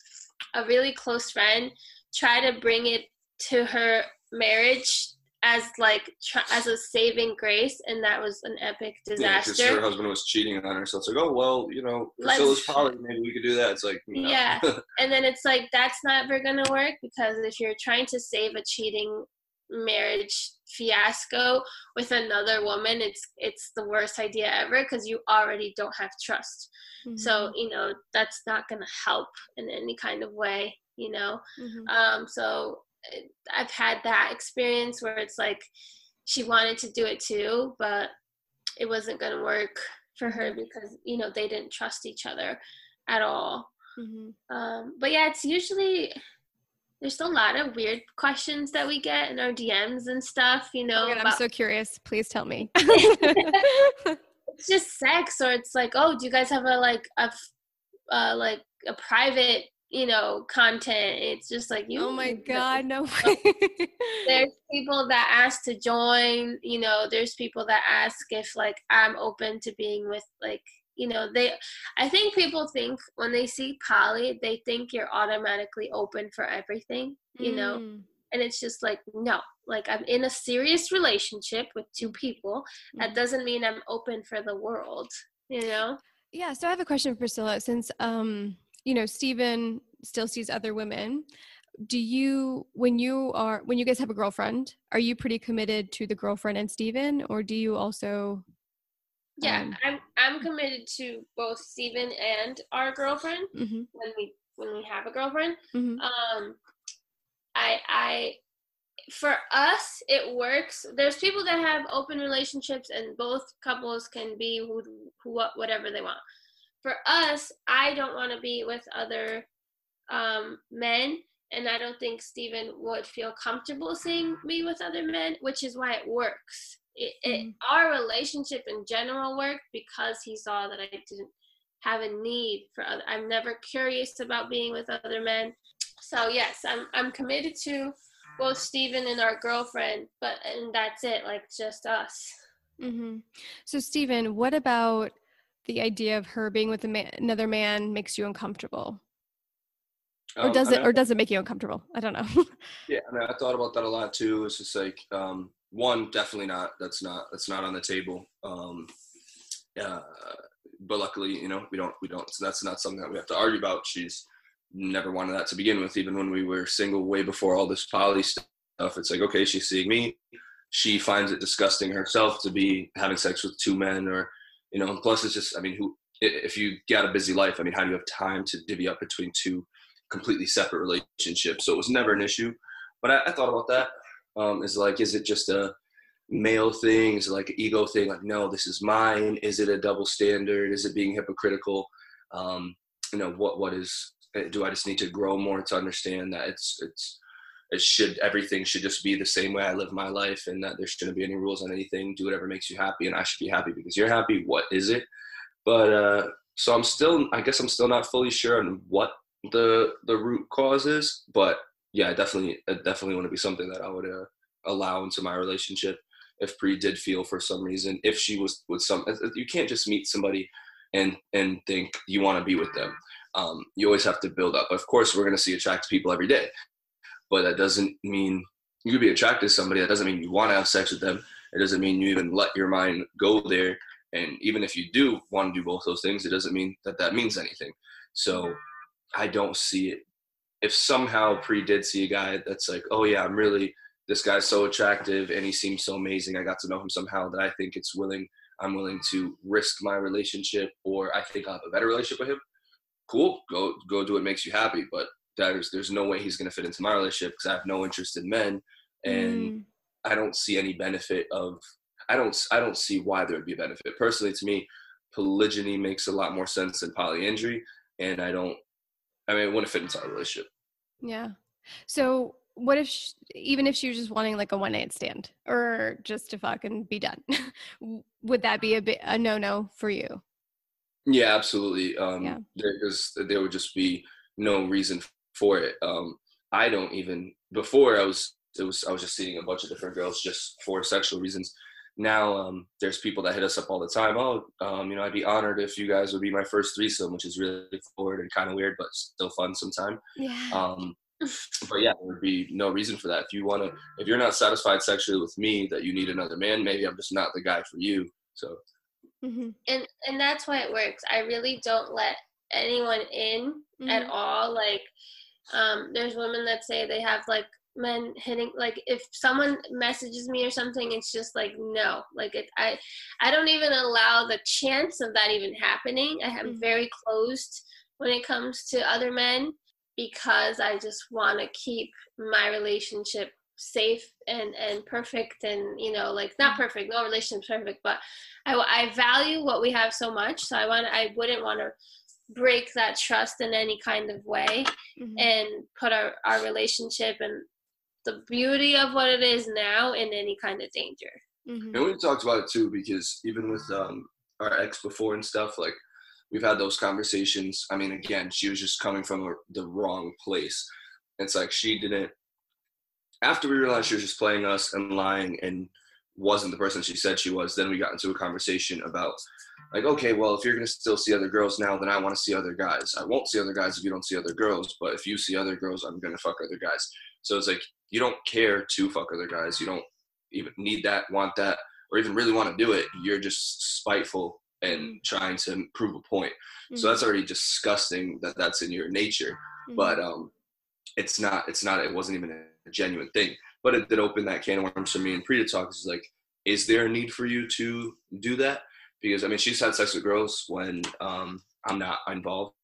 Speaker 2: a really close friend try to bring it to her marriage as like as a saving grace, and that was an epic disaster.
Speaker 3: Yeah, her husband was cheating on her, so it's like, oh well, you know, Priscilla's poly, maybe we could do that. It's like, no.
Speaker 2: yeah, [laughs] and then it's like that's never gonna work because if you're trying to save a cheating marriage fiasco with another woman it's it's the worst idea ever because you already don't have trust mm-hmm. so you know that's not going to help in any kind of way you know mm-hmm. um so eh, i've had that experience where it's like she wanted to do it too but it wasn't going to work for her mm-hmm. because you know they didn't trust each other at all mm-hmm. um but yeah it's usually there's a lot of weird questions that we get in our DMs and stuff, you know.
Speaker 1: Oh God, I'm so curious. Please tell me. [laughs] [laughs]
Speaker 2: it's just sex, or it's like, oh, do you guys have a like a uh, like a private, you know, content? It's just like you.
Speaker 1: Oh my God, no [laughs] way.
Speaker 2: there's people that ask to join. You know, there's people that ask if like I'm open to being with like you know they i think people think when they see poly they think you're automatically open for everything you mm. know and it's just like no like i'm in a serious relationship with two people mm. that doesn't mean i'm open for the world you know
Speaker 1: yeah so i have a question for priscilla since um you know steven still sees other women do you when you are when you guys have a girlfriend are you pretty committed to the girlfriend and Steven, or do you also
Speaker 2: yeah, um, I'm I'm committed to both Steven and our girlfriend mm-hmm. when we when we have a girlfriend. Mm-hmm. Um, I I for us it works. There's people that have open relationships and both couples can be who, who whatever they want. For us, I don't want to be with other um, men and I don't think Steven would feel comfortable seeing me with other men, which is why it works it, it, mm-hmm. our relationship in general worked because he saw that I didn't have a need for other. I'm never curious about being with other men. So yes, I'm I'm committed to both Steven and our girlfriend, but and that's it, like just us.
Speaker 1: Mm-hmm. So Steven, what about the idea of her being with man, another man makes you uncomfortable? Or um, does it, or does it make you uncomfortable? I don't know. [laughs]
Speaker 3: yeah, I, mean, I thought about that a lot too. It's just like, um, one definitely not that's not that's not on the table. Um uh, but luckily you know we don't we don't so that's not something that we have to argue about. She's never wanted that to begin with even when we were single way before all this poly stuff. It's like okay she's seeing me. She finds it disgusting herself to be having sex with two men or you know plus it's just i mean who if you got a busy life i mean how do you have time to divvy up between two completely separate relationships? So it was never an issue. But I, I thought about that. Um, is like, is it just a male thing? Is it like an ego thing? Like, no, this is mine. Is it a double standard? Is it being hypocritical? Um, you know, what what is? Do I just need to grow more to understand that it's it's it should everything should just be the same way I live my life, and that there shouldn't be any rules on anything. Do whatever makes you happy, and I should be happy because you're happy. What is it? But uh, so I'm still, I guess I'm still not fully sure on what the the root cause is, but yeah, I definitely, it definitely want to be something that I would uh, allow into my relationship. If Pri did feel for some reason, if she was with some, you can't just meet somebody and and think you want to be with them. Um, you always have to build up. Of course, we're going to see attractive people every day, but that doesn't mean you could be attracted to somebody. That doesn't mean you want to have sex with them. It doesn't mean you even let your mind go there. And even if you do want to do both those things, it doesn't mean that that means anything. So I don't see it. If somehow Pri did see a guy that's like, oh yeah, I'm really this guy's so attractive and he seems so amazing. I got to know him somehow that I think it's willing. I'm willing to risk my relationship, or I think I'll have a better relationship with him. Cool, go go do what makes you happy. But there's there's no way he's gonna fit into my relationship because I have no interest in men, and mm. I don't see any benefit of. I don't I don't see why there would be a benefit. Personally, to me, polygyny makes a lot more sense than polyandry, and I don't I mean, it wouldn't fit into our relationship.
Speaker 1: Yeah. So what if she, even if she was just wanting like a one night stand or just to fuck and be done [laughs] would that be a bit a no no for you
Speaker 3: yeah absolutely um yeah. there's there would just be no reason for it um i don't even before i was it was i was just seeing a bunch of different girls just for sexual reasons now um, there's people that hit us up all the time. Oh, um, you know, I'd be honored if you guys would be my first threesome, which is really forward and kind of weird, but still fun sometime.
Speaker 1: Yeah.
Speaker 3: Um, [laughs] but yeah, there would be no reason for that. If you want to, if you're not satisfied sexually with me, that you need another man, maybe I'm just not the guy for you. So.
Speaker 2: Mm-hmm. And and that's why it works. I really don't let anyone in mm-hmm. at all. Like, um, there's women that say they have like men hitting like if someone messages me or something it's just like no like it, i i don't even allow the chance of that even happening i am mm-hmm. very closed when it comes to other men because i just want to keep my relationship safe and and perfect and you know like not mm-hmm. perfect no relationship's perfect but i i value what we have so much so i want i wouldn't want to break that trust in any kind of way mm-hmm. and put our, our relationship and the beauty of what it is now in any kind of danger.
Speaker 3: Mm-hmm. And we talked about it too because even with um, our ex before and stuff, like we've had those conversations. I mean, again, she was just coming from a, the wrong place. It's like she didn't. After we realized she was just playing us and lying and wasn't the person she said she was, then we got into a conversation about like, okay, well, if you're gonna still see other girls now, then I want to see other guys. I won't see other guys if you don't see other girls, but if you see other girls, I'm gonna fuck other guys. So it's like you don't care to fuck other guys. You don't even need that, want that, or even really want to do it. You're just spiteful and mm. trying to prove a point. Mm-hmm. So that's already disgusting that that's in your nature. Mm-hmm. But um, it's not. It's not. It wasn't even a genuine thing. But it did open that can of worms for me and Pri to talk. Is like, is there a need for you to do that? Because I mean, she's had sex with girls when um, I'm not involved.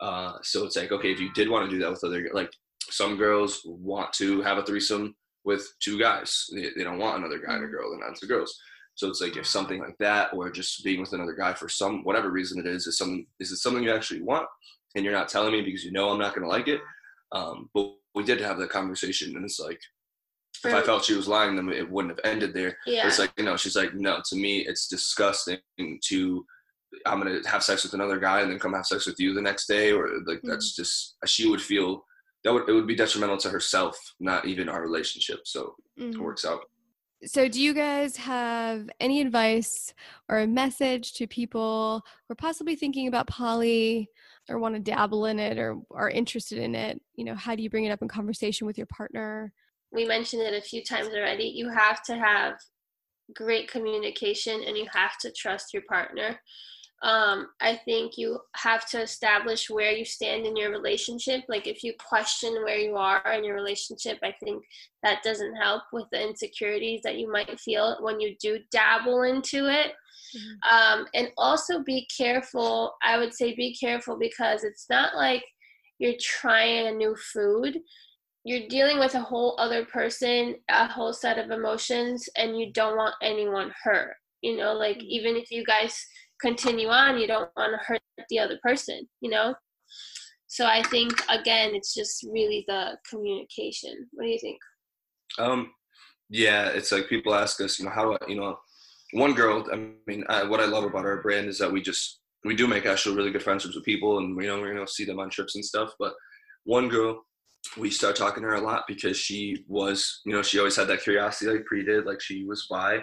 Speaker 3: Uh, so it's like, okay, if you did want to do that with other, like some girls want to have a threesome with two guys. They, they don't want another guy and a mm-hmm. girl, and that's the girls. So it's like if something like that, or just being with another guy for some whatever reason it is, is something is it something you actually want, and you're not telling me because you know I'm not going to like it. Um, but we did have that conversation, and it's like if I felt she was lying, then it wouldn't have ended there. Yeah. It's like you know, she's like, no, to me, it's disgusting to I'm gonna have sex with another guy and then come have sex with you the next day, or like mm-hmm. that's just she would feel that would it would be detrimental to herself, not even our relationship. So mm-hmm. it works out.
Speaker 1: So, do you guys have any advice or a message to people who are possibly thinking about poly or want to dabble in it or are interested in it? You know, how do you bring it up in conversation with your partner?
Speaker 2: We mentioned it a few times already. You have to have great communication and you have to trust your partner um, I think you have to establish where you stand in your relationship. Like if you question where you are in your relationship, I think that doesn't help with the insecurities that you might feel when you do dabble into it. Mm-hmm. Um, and also be careful. I would say be careful because it's not like you're trying a new food you're dealing with a whole other person a whole set of emotions and you don't want anyone hurt you know like mm-hmm. even if you guys continue on you don't want to hurt the other person you know? So i think again it's just really the communication. What do you think?
Speaker 3: Um yeah it's like people ask us you know how you know one girl i mean I, what i love about our brand is that we just we do make actually really good friendships with people and you know we're gonna see them on trips and stuff but one girl we start talking to her a lot because she was you know she always had that curiosity like Pri did like she was bi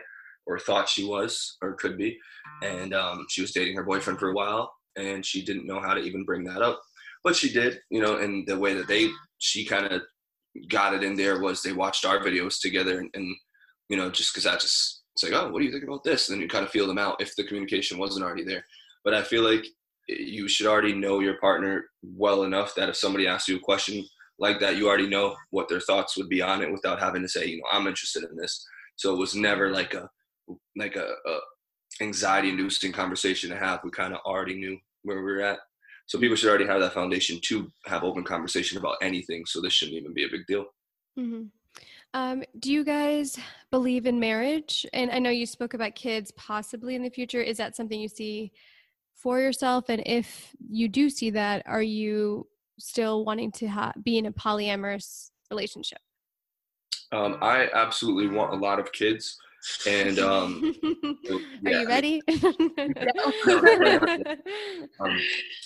Speaker 3: or thought she was or could be. And um, she was dating her boyfriend for a while and she didn't know how to even bring that up but she did you know and the way that they she kind of got it in there was they watched our videos together and, and you know just because that just it's like oh what do you think about this? And then you kind of feel them out if the communication wasn't already there. But I feel like you should already know your partner well enough that if somebody asks you a question like that, you already know what their thoughts would be on it without having to say, you know, I'm interested in this. So it was never like a like a, a anxiety inducing conversation to have. We kind of already knew where we were at. So people should already have that foundation to have open conversation about anything. So this shouldn't even be a big deal.
Speaker 1: Mm-hmm. Um, do you guys believe in marriage? And I know you spoke about kids possibly in the future. Is that something you see for yourself? And if you do see that, are you still wanting to ha- be in a polyamorous relationship?
Speaker 3: Um, I absolutely want a lot of kids. And [laughs] um,
Speaker 1: are you ready? [laughs]
Speaker 3: um,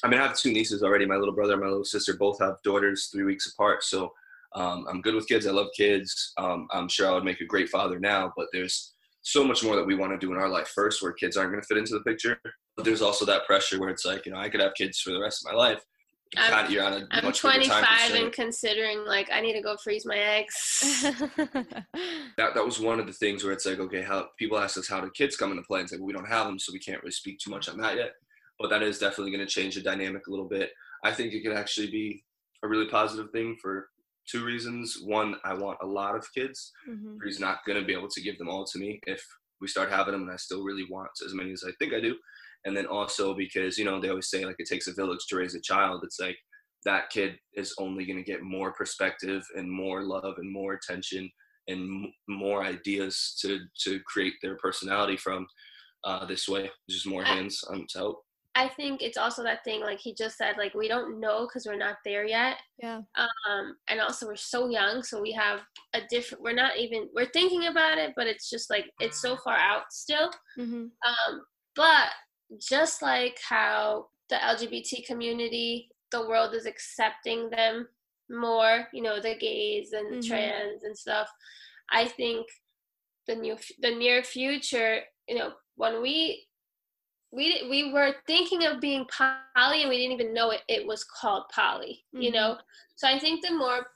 Speaker 3: I mean, I have two nieces already. My little brother and my little sister both have daughters three weeks apart. So um, I'm good with kids. I love kids. Um, I'm sure I would make a great father now, but there's so much more that we want to do in our life first where kids aren't going to fit into the picture. But there's also that pressure where it's like, you know, I could have kids for the rest of my life.
Speaker 2: I'm, you're on a I'm 25 and considering like I need to go freeze my eggs. [laughs]
Speaker 3: that that was one of the things where it's like, okay, how people ask us how do kids come into play? And it's like, well, we don't have them, so we can't really speak too much on that yet. But that is definitely going to change the dynamic a little bit. I think it could actually be a really positive thing for two reasons. One, I want a lot of kids. Mm-hmm. He's not going to be able to give them all to me if we start having them, and I still really want as many as I think I do. And then also because you know they always say like it takes a village to raise a child. It's like that kid is only going to get more perspective and more love and more attention and m- more ideas to to create their personality from uh, this way. Just more hands on to help.
Speaker 2: I think it's also that thing like he just said like we don't know because we're not there yet.
Speaker 1: Yeah.
Speaker 2: Um, and also we're so young, so we have a different. We're not even we're thinking about it, but it's just like it's so far out still. Mm-hmm. Um, but just like how the LGBT community, the world is accepting them more. You know, the gays and mm-hmm. trans and stuff. I think the new the near future. You know, when we we we were thinking of being poly and we didn't even know it, it was called poly mm-hmm. you know so i think the more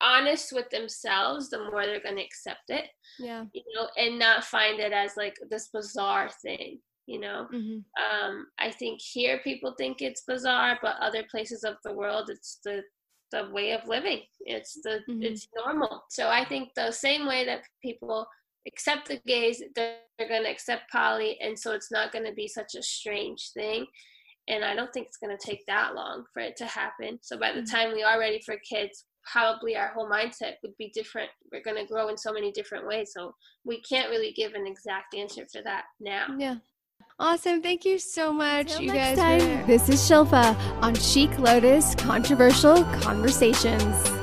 Speaker 2: honest with themselves the more they're going to accept it
Speaker 1: yeah
Speaker 2: you know and not find it as like this bizarre thing you know mm-hmm. um i think here people think it's bizarre but other places of the world it's the the way of living it's the mm-hmm. it's normal so i think the same way that people accept the gays, they're, going to accept poly, and so it's not going to be such a strange thing. And I don't think it's going to take that long for it to happen. So by the mm-hmm. time we are ready for kids, probably our whole mindset would be different. We're going to grow in so many different ways. So we can't really give an exact answer for that now.
Speaker 1: Yeah. Awesome. Thank you so much, Until you guys. Time. This is Shilpa on Chic Lotus Controversial Conversations.